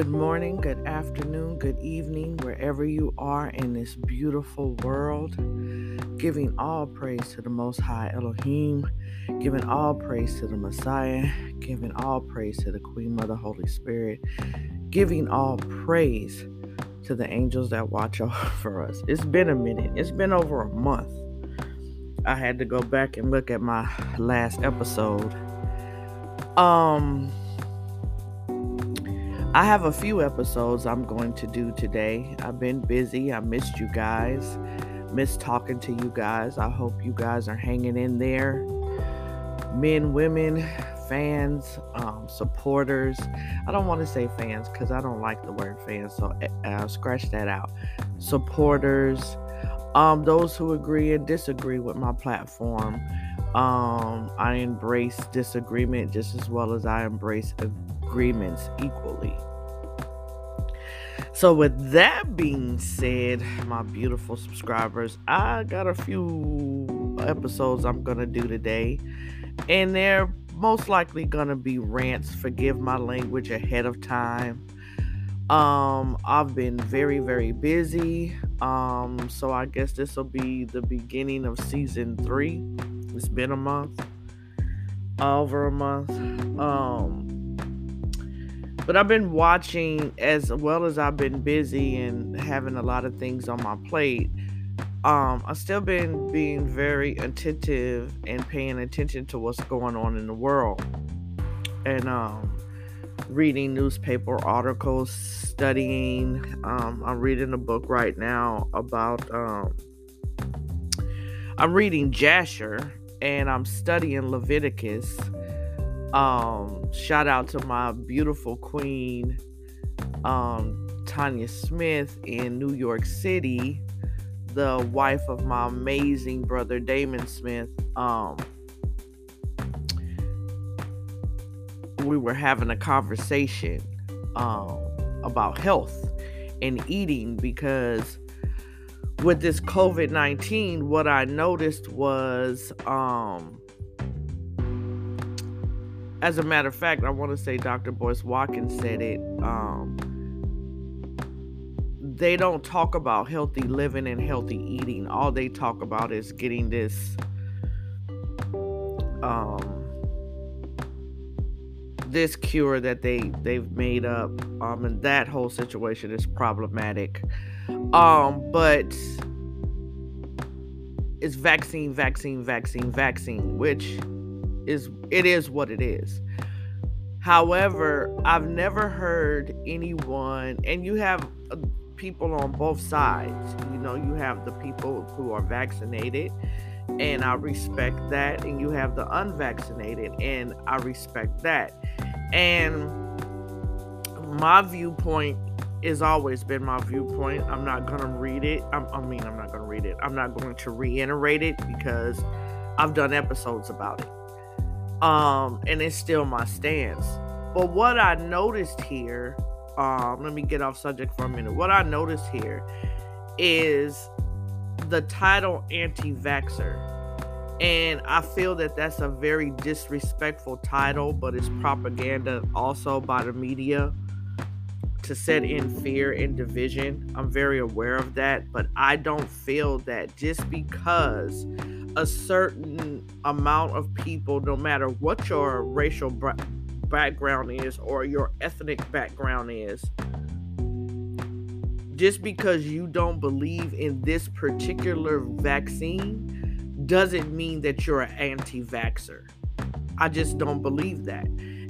Good morning, good afternoon, good evening, wherever you are in this beautiful world. Giving all praise to the Most High Elohim, giving all praise to the Messiah, giving all praise to the Queen Mother Holy Spirit, giving all praise to the angels that watch over us. It's been a minute, it's been over a month. I had to go back and look at my last episode. Um, I have a few episodes I'm going to do today. I've been busy. I missed you guys. Missed talking to you guys. I hope you guys are hanging in there. Men, women, fans, um, supporters. I don't want to say fans because I don't like the word fans, so I'll scratch that out. Supporters, um, those who agree and disagree with my platform. Um, I embrace disagreement just as well as I embrace agreements equally. So, with that being said, my beautiful subscribers, I got a few episodes I'm gonna do today, and they're most likely gonna be rants. Forgive my language ahead of time. Um, I've been very, very busy. Um, so I guess this will be the beginning of season three. It's been a month, over a month. Um, but I've been watching as well as I've been busy and having a lot of things on my plate. Um, I've still been being very attentive and paying attention to what's going on in the world. And um, reading newspaper articles, studying. Um, I'm reading a book right now about. Um, I'm reading Jasher and I'm studying Leviticus. Um, shout out to my beautiful queen, um, Tanya Smith in New York City, the wife of my amazing brother Damon Smith. Um, we were having a conversation um, about health and eating because with this COVID 19, what I noticed was, um, as a matter of fact, I want to say Dr. Boyce Watkins said it. Um, they don't talk about healthy living and healthy eating. All they talk about is getting this um, this cure that they they've made up um and that whole situation is problematic um but it's vaccine vaccine vaccine vaccine which is it is what it is however i've never heard anyone and you have uh, people on both sides you know you have the people who are vaccinated and I respect that. And you have the unvaccinated, and I respect that. And my viewpoint has always been my viewpoint. I'm not going to read it. I'm, i mean, I'm not going to read it. I'm not going to reiterate it because I've done episodes about it. Um, and it's still my stance. But what I noticed here, um, let me get off subject for a minute. What I noticed here is the title anti vaxxer. And I feel that that's a very disrespectful title, but it's propaganda also by the media to set in fear and division. I'm very aware of that, but I don't feel that just because a certain amount of people, no matter what your racial background is or your ethnic background is, just because you don't believe in this particular vaccine doesn't mean that you're an anti vaxxer. I just don't believe that.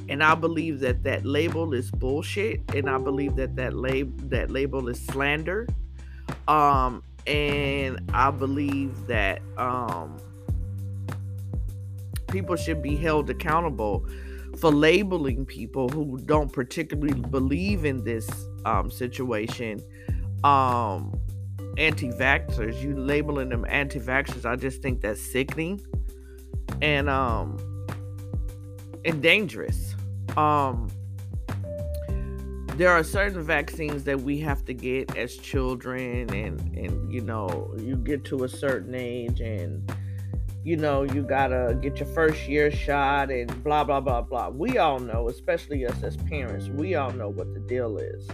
And I believe that that label is bullshit. And I believe that that, lab- that label is slander. Um, and I believe that um, people should be held accountable for labeling people who don't particularly believe in this um, situation um, anti-vaxxers, you labeling them anti-vaxxers, I just think that's sickening and um and dangerous. Um there are certain vaccines that we have to get as children and and you know, you get to a certain age and you know, you gotta get your first year shot and blah, blah, blah, blah. We all know, especially us as parents, we all know what the deal is.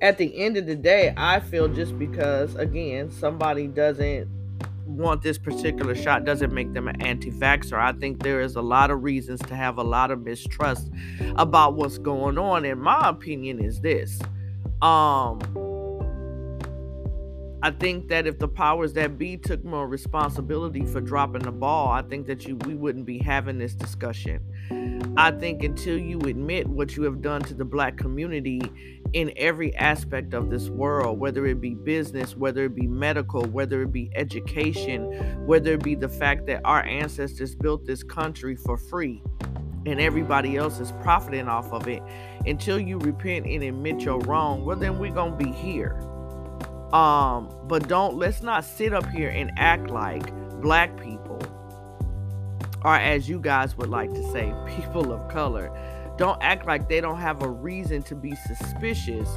At the end of the day, I feel just because, again, somebody doesn't want this particular shot doesn't make them an anti vaxxer. I think there is a lot of reasons to have a lot of mistrust about what's going on. And my opinion is this. Um, I think that if the powers that be took more responsibility for dropping the ball, I think that you we wouldn't be having this discussion. I think until you admit what you have done to the black community in every aspect of this world, whether it be business, whether it be medical, whether it be education, whether it be the fact that our ancestors built this country for free and everybody else is profiting off of it, until you repent and admit your wrong, well then we're going to be here. Um, but don't let's not sit up here and act like black people, or as you guys would like to say, people of color, don't act like they don't have a reason to be suspicious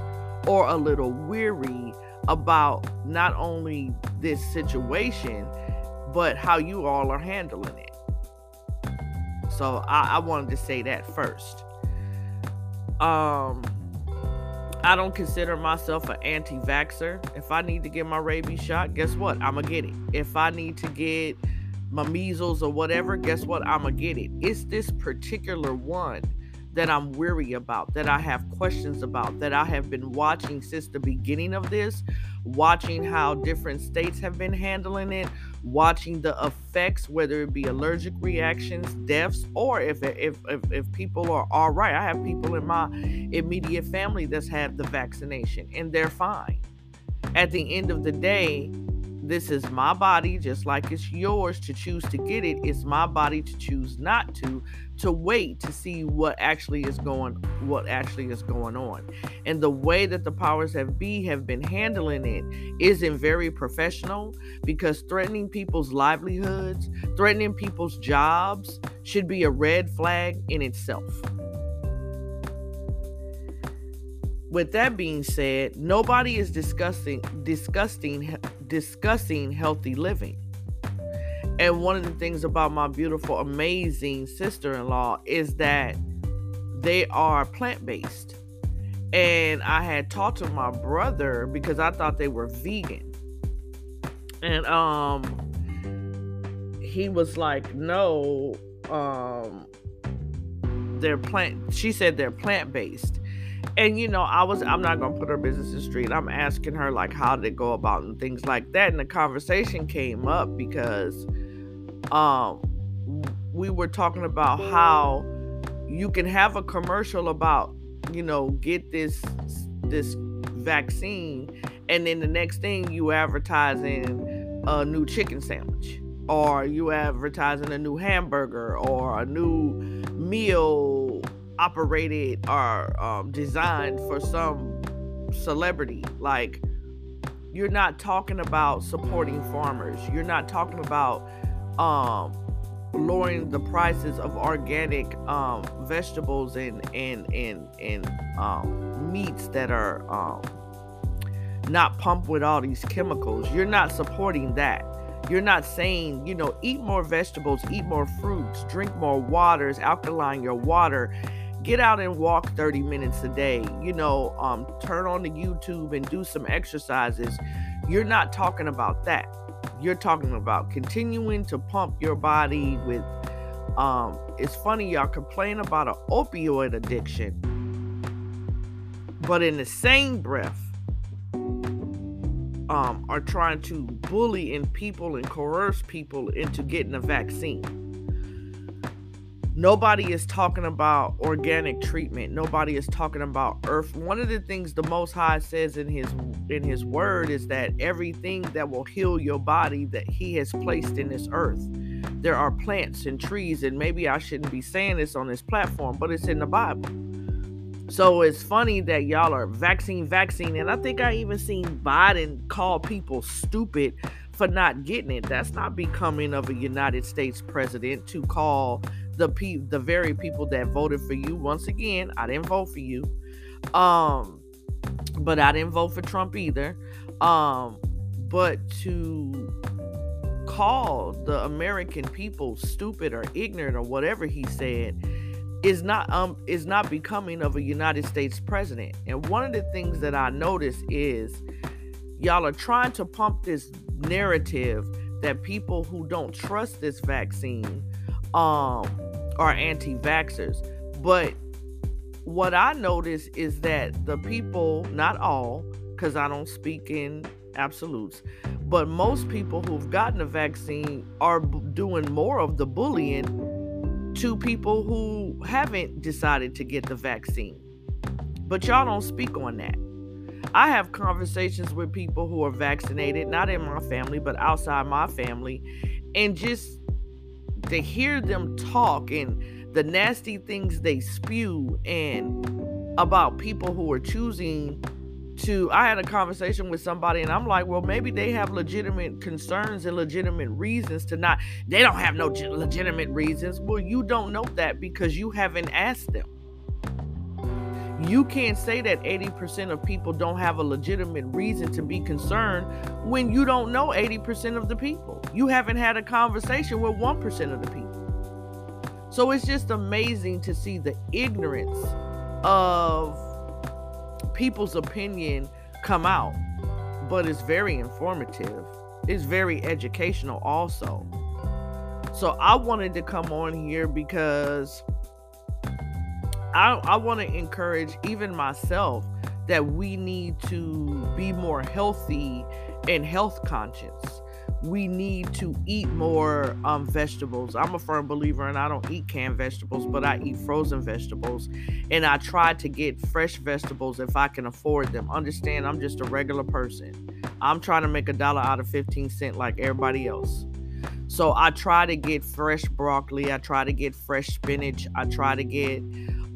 or a little weary about not only this situation, but how you all are handling it. So I, I wanted to say that first. Um I don't consider myself an anti vaxxer. If I need to get my rabies shot, guess what? I'm going to get it. If I need to get my measles or whatever, guess what? I'm going to get it. It's this particular one that I'm weary about, that I have questions about, that I have been watching since the beginning of this, watching how different states have been handling it, watching the effects, whether it be allergic reactions, deaths, or if if if, if people are all right. I have people in my immediate family that's had the vaccination and they're fine. At the end of the day, this is my body, just like it's yours to choose to get it. It's my body to choose not to, to wait to see what actually is going, what actually is going on. And the way that the powers that be have been handling it isn't very professional because threatening people's livelihoods, threatening people's jobs should be a red flag in itself. with that being said, nobody is discussing discussing discussing healthy living. And one of the things about my beautiful, amazing sister-in-law is that they are plant-based. And I had talked to my brother because I thought they were vegan. And um he was like, "No, um they're plant she said they're plant-based." And you know i was i'm not gonna put her business in street. I'm asking her like how did it go about and things like that. And the conversation came up because um we were talking about how you can have a commercial about you know get this this vaccine and then the next thing you advertising a new chicken sandwich or you advertising a new hamburger or a new meal operated or um, designed for some celebrity. Like, you're not talking about supporting farmers. You're not talking about um, lowering the prices of organic um, vegetables and and and and um, meats that are um, not pumped with all these chemicals. You're not supporting that. You're not saying, you know, eat more vegetables, eat more fruits, drink more waters, alkaline your water, get out and walk 30 minutes a day you know um, turn on the youtube and do some exercises you're not talking about that. You're talking about continuing to pump your body with um, it's funny y'all complain about an opioid addiction but in the same breath um, are trying to bully in people and coerce people into getting a vaccine nobody is talking about organic treatment. Nobody is talking about earth. One of the things the most high says in his in his word is that everything that will heal your body that he has placed in this earth. There are plants and trees and maybe i shouldn't be saying this on this platform but it's in the bible. So it's funny that y'all are vaccine vaccine and i think i even seen biden call people stupid for not getting it. That's not becoming of a united states president to call the pe- the very people that voted for you. Once again, I didn't vote for you. Um, but I didn't vote for Trump either. Um, but to call the American people stupid or ignorant or whatever he said is not um is not becoming of a United States president. And one of the things that I notice is y'all are trying to pump this narrative that people who don't trust this vaccine um are anti-vaxxers. But what I notice is that the people, not all, because I don't speak in absolutes, but most people who've gotten a vaccine are b- doing more of the bullying to people who haven't decided to get the vaccine. But y'all don't speak on that. I have conversations with people who are vaccinated, not in my family, but outside my family, and just to hear them talk and the nasty things they spew and about people who are choosing to I had a conversation with somebody and I'm like, well, maybe they have legitimate concerns and legitimate reasons to not they don't have no legitimate reasons. Well, you don't know that because you haven't asked them. You can't say that 80% of people don't have a legitimate reason to be concerned when you don't know 80% of the people. You haven't had a conversation with 1% of the people. So it's just amazing to see the ignorance of people's opinion come out, but it's very informative. It's very educational also. So I wanted to come on here because I, I want to encourage even myself that we need to be more healthy and health conscious we need to eat more um, vegetables. I'm a firm believer, and I don't eat canned vegetables, but I eat frozen vegetables. And I try to get fresh vegetables if I can afford them. Understand, I'm just a regular person. I'm trying to make a dollar out of 15 cents like everybody else. So I try to get fresh broccoli. I try to get fresh spinach. I try to get,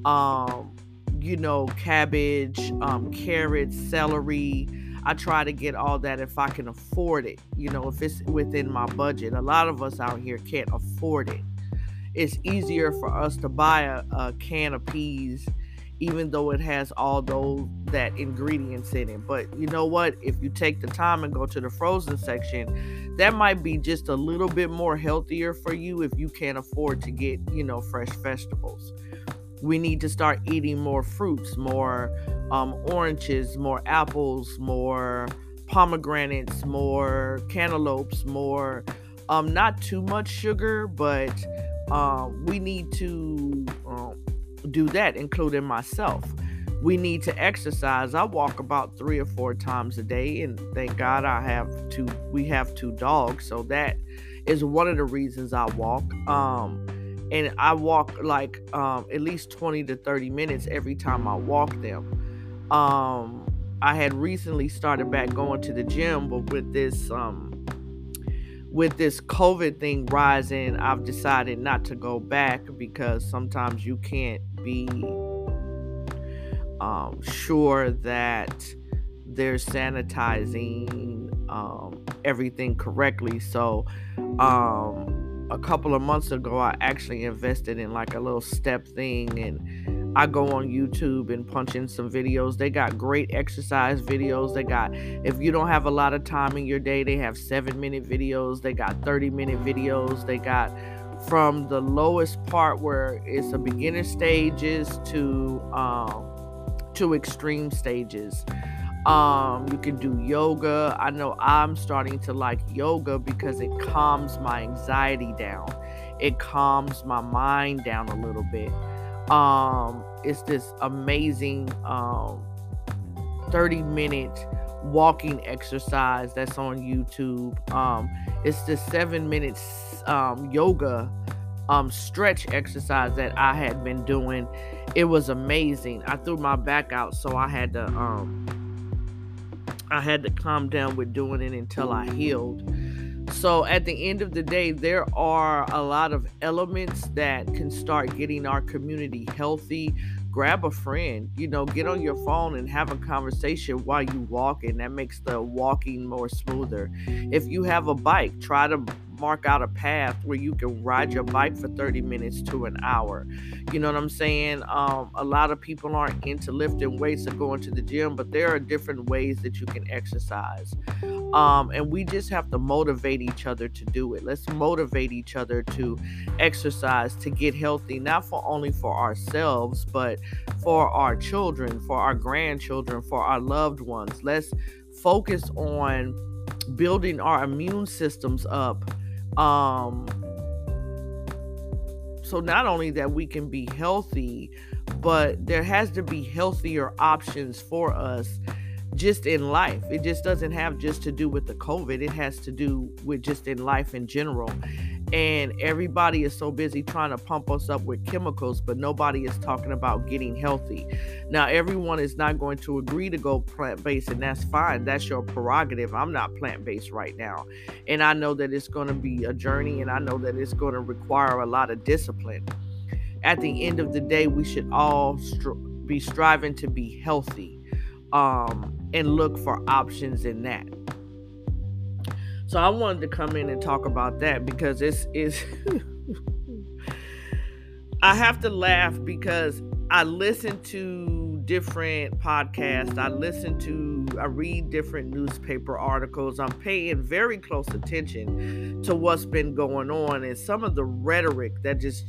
um, you know, cabbage, um, carrots, celery I try to get all that if I can afford it, you know, if it's within my budget. A lot of us out here can't afford it. It's easier for us to buy a, a can of peas, even though it has all those that ingredients in it. But you know what? If you take the time and go to the frozen section, that might be just a little bit more healthier for you if you can't afford to get, you know, fresh vegetables. We need to start eating more fruits, more um, oranges, more apples, more pomegranates, more cantaloupes, more um, not too much sugar, but um, we need to um, do that, including myself. We need to exercise. I walk about three or four times a day, and thank God I have two. We have two dogs, so that is one of the reasons I walk. Um, and I walk like um, at least 20 to 30 minutes every time I walk them. Um, I had recently started back going to the gym, but with this um, with this COVID thing rising, I've decided not to go back because sometimes you can't be um, sure that they're sanitizing um, everything correctly. So, um, a couple of months ago, I actually invested in like a little step thing and I go on YouTube and punch in some videos. They got great exercise videos. They got, if you don't have a lot of time in your day, they have seven minute videos. They got 30 minute videos. They got from the lowest part where it's a beginner stages to um, to extreme stages. Um, you can do yoga. I know I'm starting to like yoga because it calms my anxiety down. It calms my mind down a little bit. Um, it's this amazing um 30 minute walking exercise that's on YouTube. Um, it's the seven minutes um, yoga um, stretch exercise that I had been doing. It was amazing. I threw my back out, so I had to um, I had to calm down with doing it until I healed. So at the end of the day, there are a lot of elements that can start getting our community healthy. Grab a friend, you know, get on your phone and have a conversation while you walk, and that makes the walking more smoother. If you have a bike, try to mark out a path where you can ride your bike for 30 minutes to an hour. You know what I'm saying? Um, a lot of people aren't into lifting weights or going to the gym, but there are different ways that you can exercise. Um, and we just have to motivate each other to do it. Let's motivate each other to exercise, to get healthy, not for only for ourselves, but for our children, for our grandchildren, for our loved ones. Let's focus on building our immune systems up. Um, so not only that we can be healthy, but there has to be healthier options for us just in life. It just doesn't have just to do with the COVID, it has to do with just in life in general. And everybody is so busy trying to pump us up with chemicals, but nobody is talking about getting healthy. Now, everyone is not going to agree to go plant based, and that's fine. That's your prerogative. I'm not plant based right now. And I know that it's going to be a journey, and I know that it's going to require a lot of discipline. At the end of the day, we should all be striving to be healthy um, and look for options in that. So I wanted to come in and talk about that because it's is I have to laugh because I listen to different podcasts. I listen to I read different newspaper articles. I'm paying very close attention to what's been going on and some of the rhetoric that just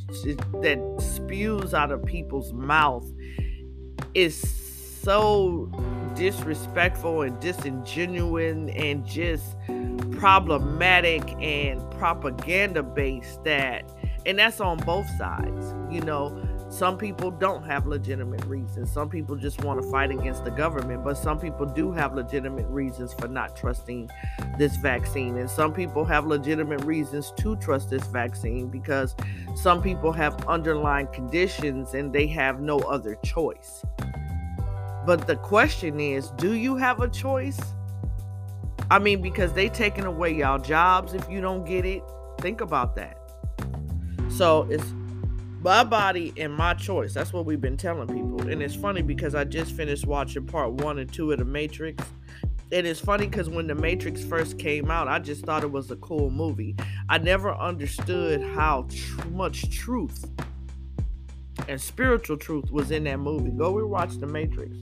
that spews out of people's mouth is so disrespectful and disingenuous and just problematic and propaganda based that and that's on both sides you know. Some people don't have legitimate reasons. Some people just want to fight against the government but some people do have legitimate reasons for not trusting this vaccine. And some people have legitimate reasons to trust this vaccine because some people have underlying conditions and they have no other choice but the question is, do you have a choice? I mean, because they taking away y'all jobs if you don't get it. Think about that. So it's my body and my choice. That's what we've been telling people. And it's funny because I just finished watching part one and two of The Matrix. And it's funny because when The Matrix first came out, I just thought it was a cool movie. I never understood how tr- much truth and spiritual truth was in that movie. Go rewatch The Matrix.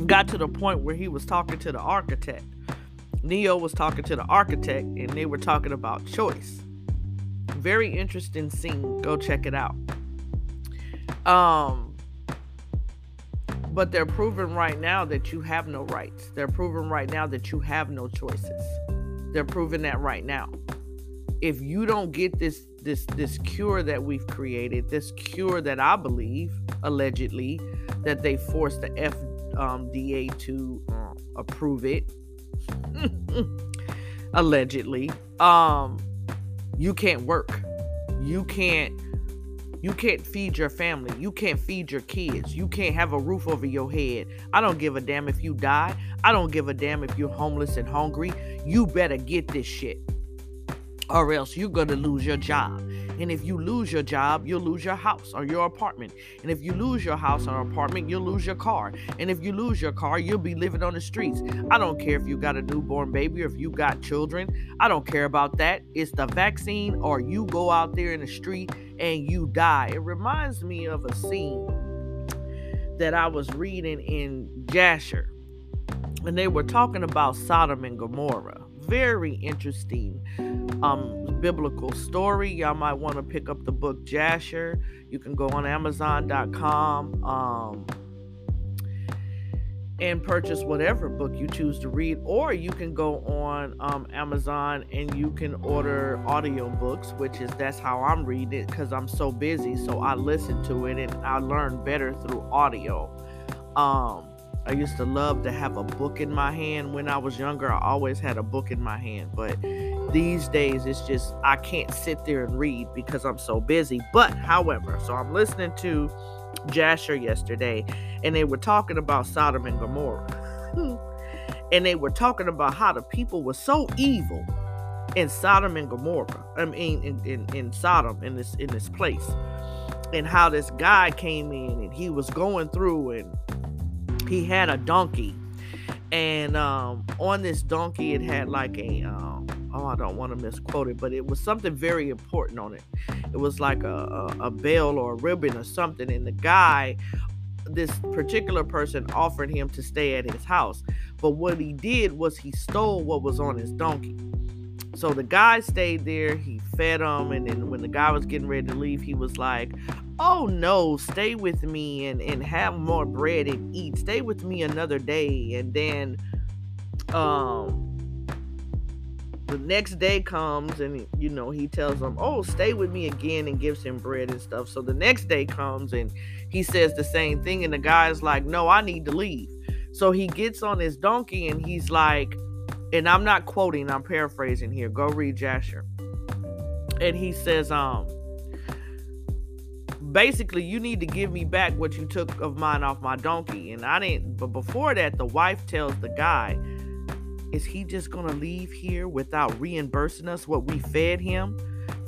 Got to the point where he was talking to the architect. Neo was talking to the architect, and they were talking about choice. Very interesting scene. Go check it out. Um, but they're proving right now that you have no rights. They're proving right now that you have no choices. They're proving that right now. If you don't get this this this cure that we've created, this cure that I believe allegedly that they forced the FDA to uh, approve it, allegedly. Um, you can't work. You can't. You can't feed your family. You can't feed your kids. You can't have a roof over your head. I don't give a damn if you die. I don't give a damn if you're homeless and hungry. You better get this shit or else you're going to lose your job. And if you lose your job, you'll lose your house or your apartment. And if you lose your house or apartment, you'll lose your car. And if you lose your car, you'll be living on the streets. I don't care if you got a newborn baby or if you got children. I don't care about that. It's the vaccine or you go out there in the street and you die. It reminds me of a scene that I was reading in Jasher. And they were talking about Sodom and Gomorrah very interesting um, biblical story. Y'all might want to pick up the book Jasher. You can go on Amazon.com um, and purchase whatever book you choose to read, or you can go on um, Amazon and you can order audio books, which is that's how I'm reading it because I'm so busy. So I listen to it and I learn better through audio. Um, I used to love to have a book in my hand. When I was younger, I always had a book in my hand. But these days, it's just, I can't sit there and read because I'm so busy. But, however, so I'm listening to Jasher yesterday, and they were talking about Sodom and Gomorrah. and they were talking about how the people were so evil in Sodom and Gomorrah. I mean, in, in, in Sodom, in this in this place, and how this guy came in and he was going through and he had a donkey and um, on this donkey it had like a um, oh i don't want to misquote it but it was something very important on it it was like a, a, a bell or a ribbon or something and the guy this particular person offered him to stay at his house. But what he did was he stole what was on his donkey. So the guy stayed there, he fed him, and then when the guy was getting ready to leave, he was like, Oh no, stay with me and, and have more bread and eat. Stay with me another day. And then um the next day comes and you know he tells them oh stay with me again and gives him bread and stuff so the next day comes and he says the same thing and the guy's like no i need to leave so he gets on his donkey and he's like and i'm not quoting i'm paraphrasing here go read jasher and he says um basically you need to give me back what you took of mine off my donkey and i didn't but before that the wife tells the guy is he just to leave here without reimbursing us what we fed him?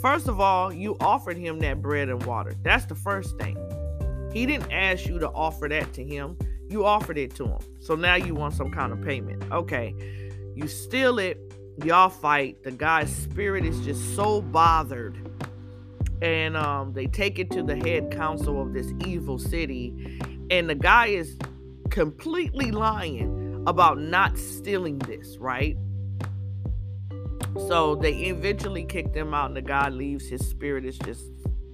First of all, you offered him that bread and water. That's the first thing. He didn't ask you to offer that to him. You offered it to him. So now you want some kind of payment. Okay. You steal it. Y'all fight. The guy's spirit is just so bothered. And um, they take it to the head council of this evil city. And the guy is completely lying about not stealing this, right? So they eventually kick them out, and the guy leaves. His spirit is just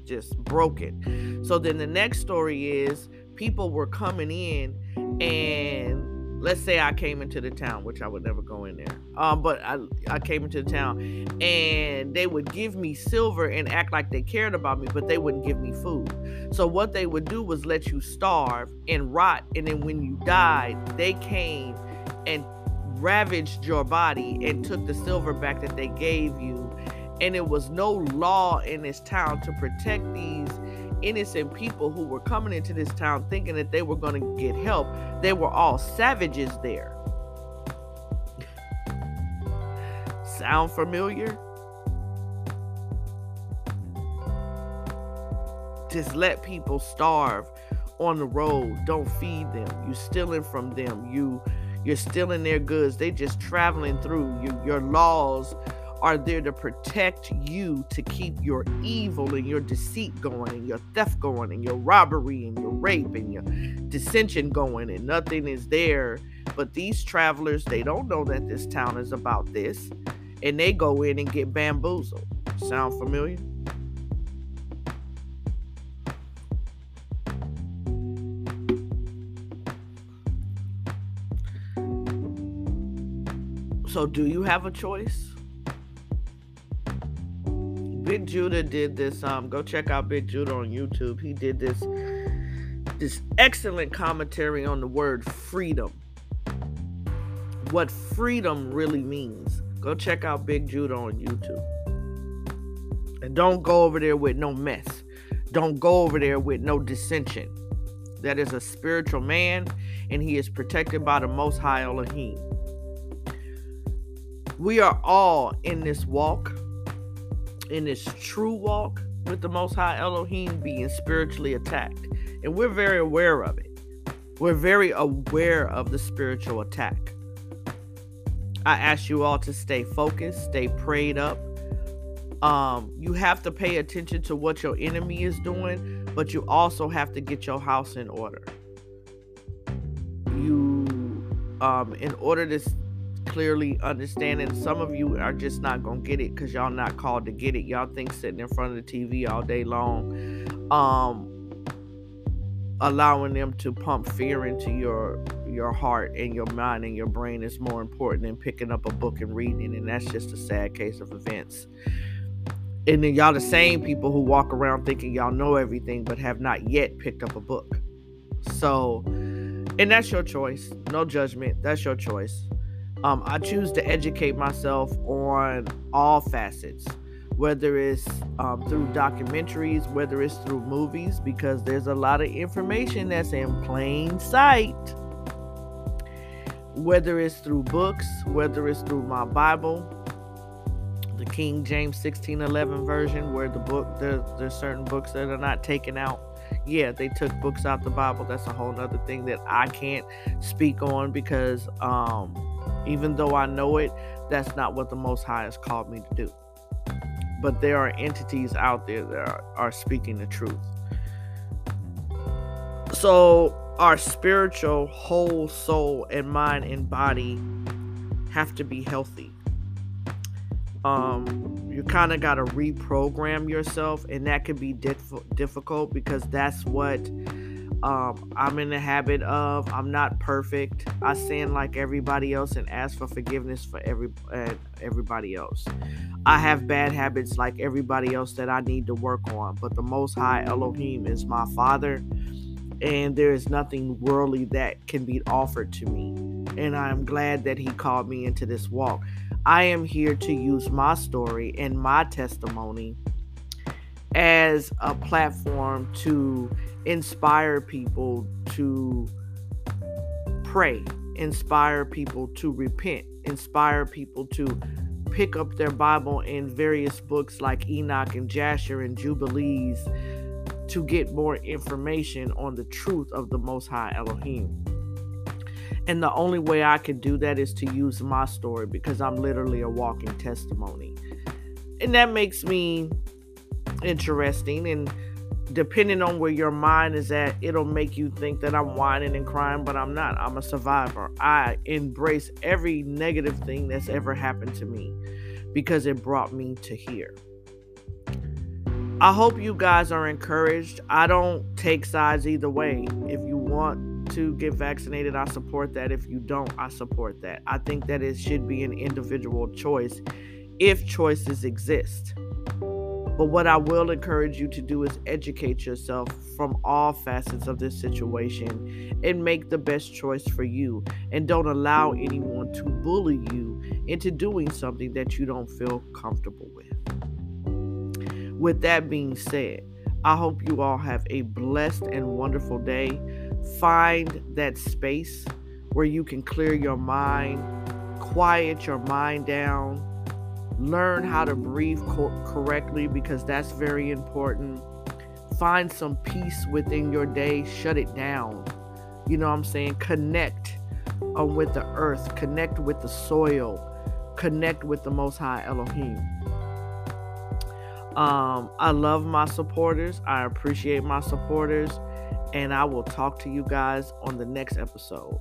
just broken. So then the next story is people were coming in and let's say I came into the town, which I would never go in there. Um, but I, I came into the town and they would give me silver and act like they cared about me, but they wouldn't give me food. So what they would do was let you starve and rot. And then when you died, they came and ravaged your body and took the silver back that they gave you. And it was no law in this town to protect these innocent people who were coming into this town thinking that they were going to get help. They were all savages there. Sound familiar? Just let people starve on the road. Don't feed them. You stealing from them. You you're stealing their goods. They just traveling through. You, your laws are there to protect you to keep your evil and your deceit going and your theft going and your robbery and your rape and your dissension going and nothing is there. But these travelers they don't know that this town is about this and they go in and get bamboozled. Sound familiar? So do you have a choice Big Judah did this. Um, go check out Big Judah on YouTube. He did this this excellent commentary on the word freedom. What freedom really means. Go check out Big Judah on YouTube. And don't go over there with no mess. Don't go over there with no dissension. That is a spiritual man, and he is protected by the Most High Elohim. We are all in this walk in this true walk with the Most High Elohim being spiritually attacked. And we're very aware of it. We're very aware of the spiritual attack. I ask you all to stay focused, stay prayed up. Um, you have to pay attention to what your enemy is doing, but you also have to get your house in order. You, um, in order to clearly understanding some of you are just not gonna get it because y'all not called to get it. Y'all think sitting in front of the tv all day long um allowing them to pump fear into your your heart and your mind and your brain is more important than picking up a book and reading and that's just a sad case of events. And then y'all the same people who walk around thinking y'all know everything but have not yet picked up a book. So and that's your choice. No judgment. That's your choice um, I choose to educate myself on all facets, whether it's um, through documentaries, whether it's through movies, because there's a lot of information that's in plain sight. Whether it's through books, whether it's through my Bible, the King James 1611 version, where the book there's there's certain books that are not taken out. Yeah, they took books out the Bible. That's a whole other thing that I can't speak on because um even though I know it, that's not what the Most High has called me to do. But there are entities out there that are, are speaking the truth. So our spiritual whole soul and mind and body have to be healthy. Um, you kind of got to reprogram yourself, and that can be diff- difficult because that's what um, I'm in the habit of. I'm not perfect. I sin like everybody else and ask for forgiveness for every uh, everybody else. I have bad habits like everybody else that I need to work on. But the Most High Elohim is my Father, and there is nothing worldly that can be offered to me. And I am glad that He called me into this walk. I am here to use my story and my testimony as a platform to inspire people to pray, inspire people to repent, inspire people to pick up their Bible in various books like Enoch and Jasher and Jubilees to get more information on the truth of the Most High Elohim. And the only way I can do that is to use my story because I'm literally a walking testimony. And that makes me interesting. And depending on where your mind is at, it'll make you think that I'm whining and crying, but I'm not. I'm a survivor. I embrace every negative thing that's ever happened to me because it brought me to here. I hope you guys are encouraged. I don't take sides either way. If you want to get vaccinated, I support that. If you don't, I support that. I think that it should be an individual choice if choices exist. But what I will encourage you to do is educate yourself from all facets of this situation and make the best choice for you. And don't allow anyone to bully you into doing something that you don't feel comfortable with. With that being said, I hope you all have a blessed and wonderful day. Find that space where you can clear your mind, quiet your mind down, learn how to breathe co- correctly because that's very important. Find some peace within your day, shut it down. You know what I'm saying? Connect uh, with the earth, connect with the soil, connect with the Most High Elohim. Um, I love my supporters. I appreciate my supporters. And I will talk to you guys on the next episode.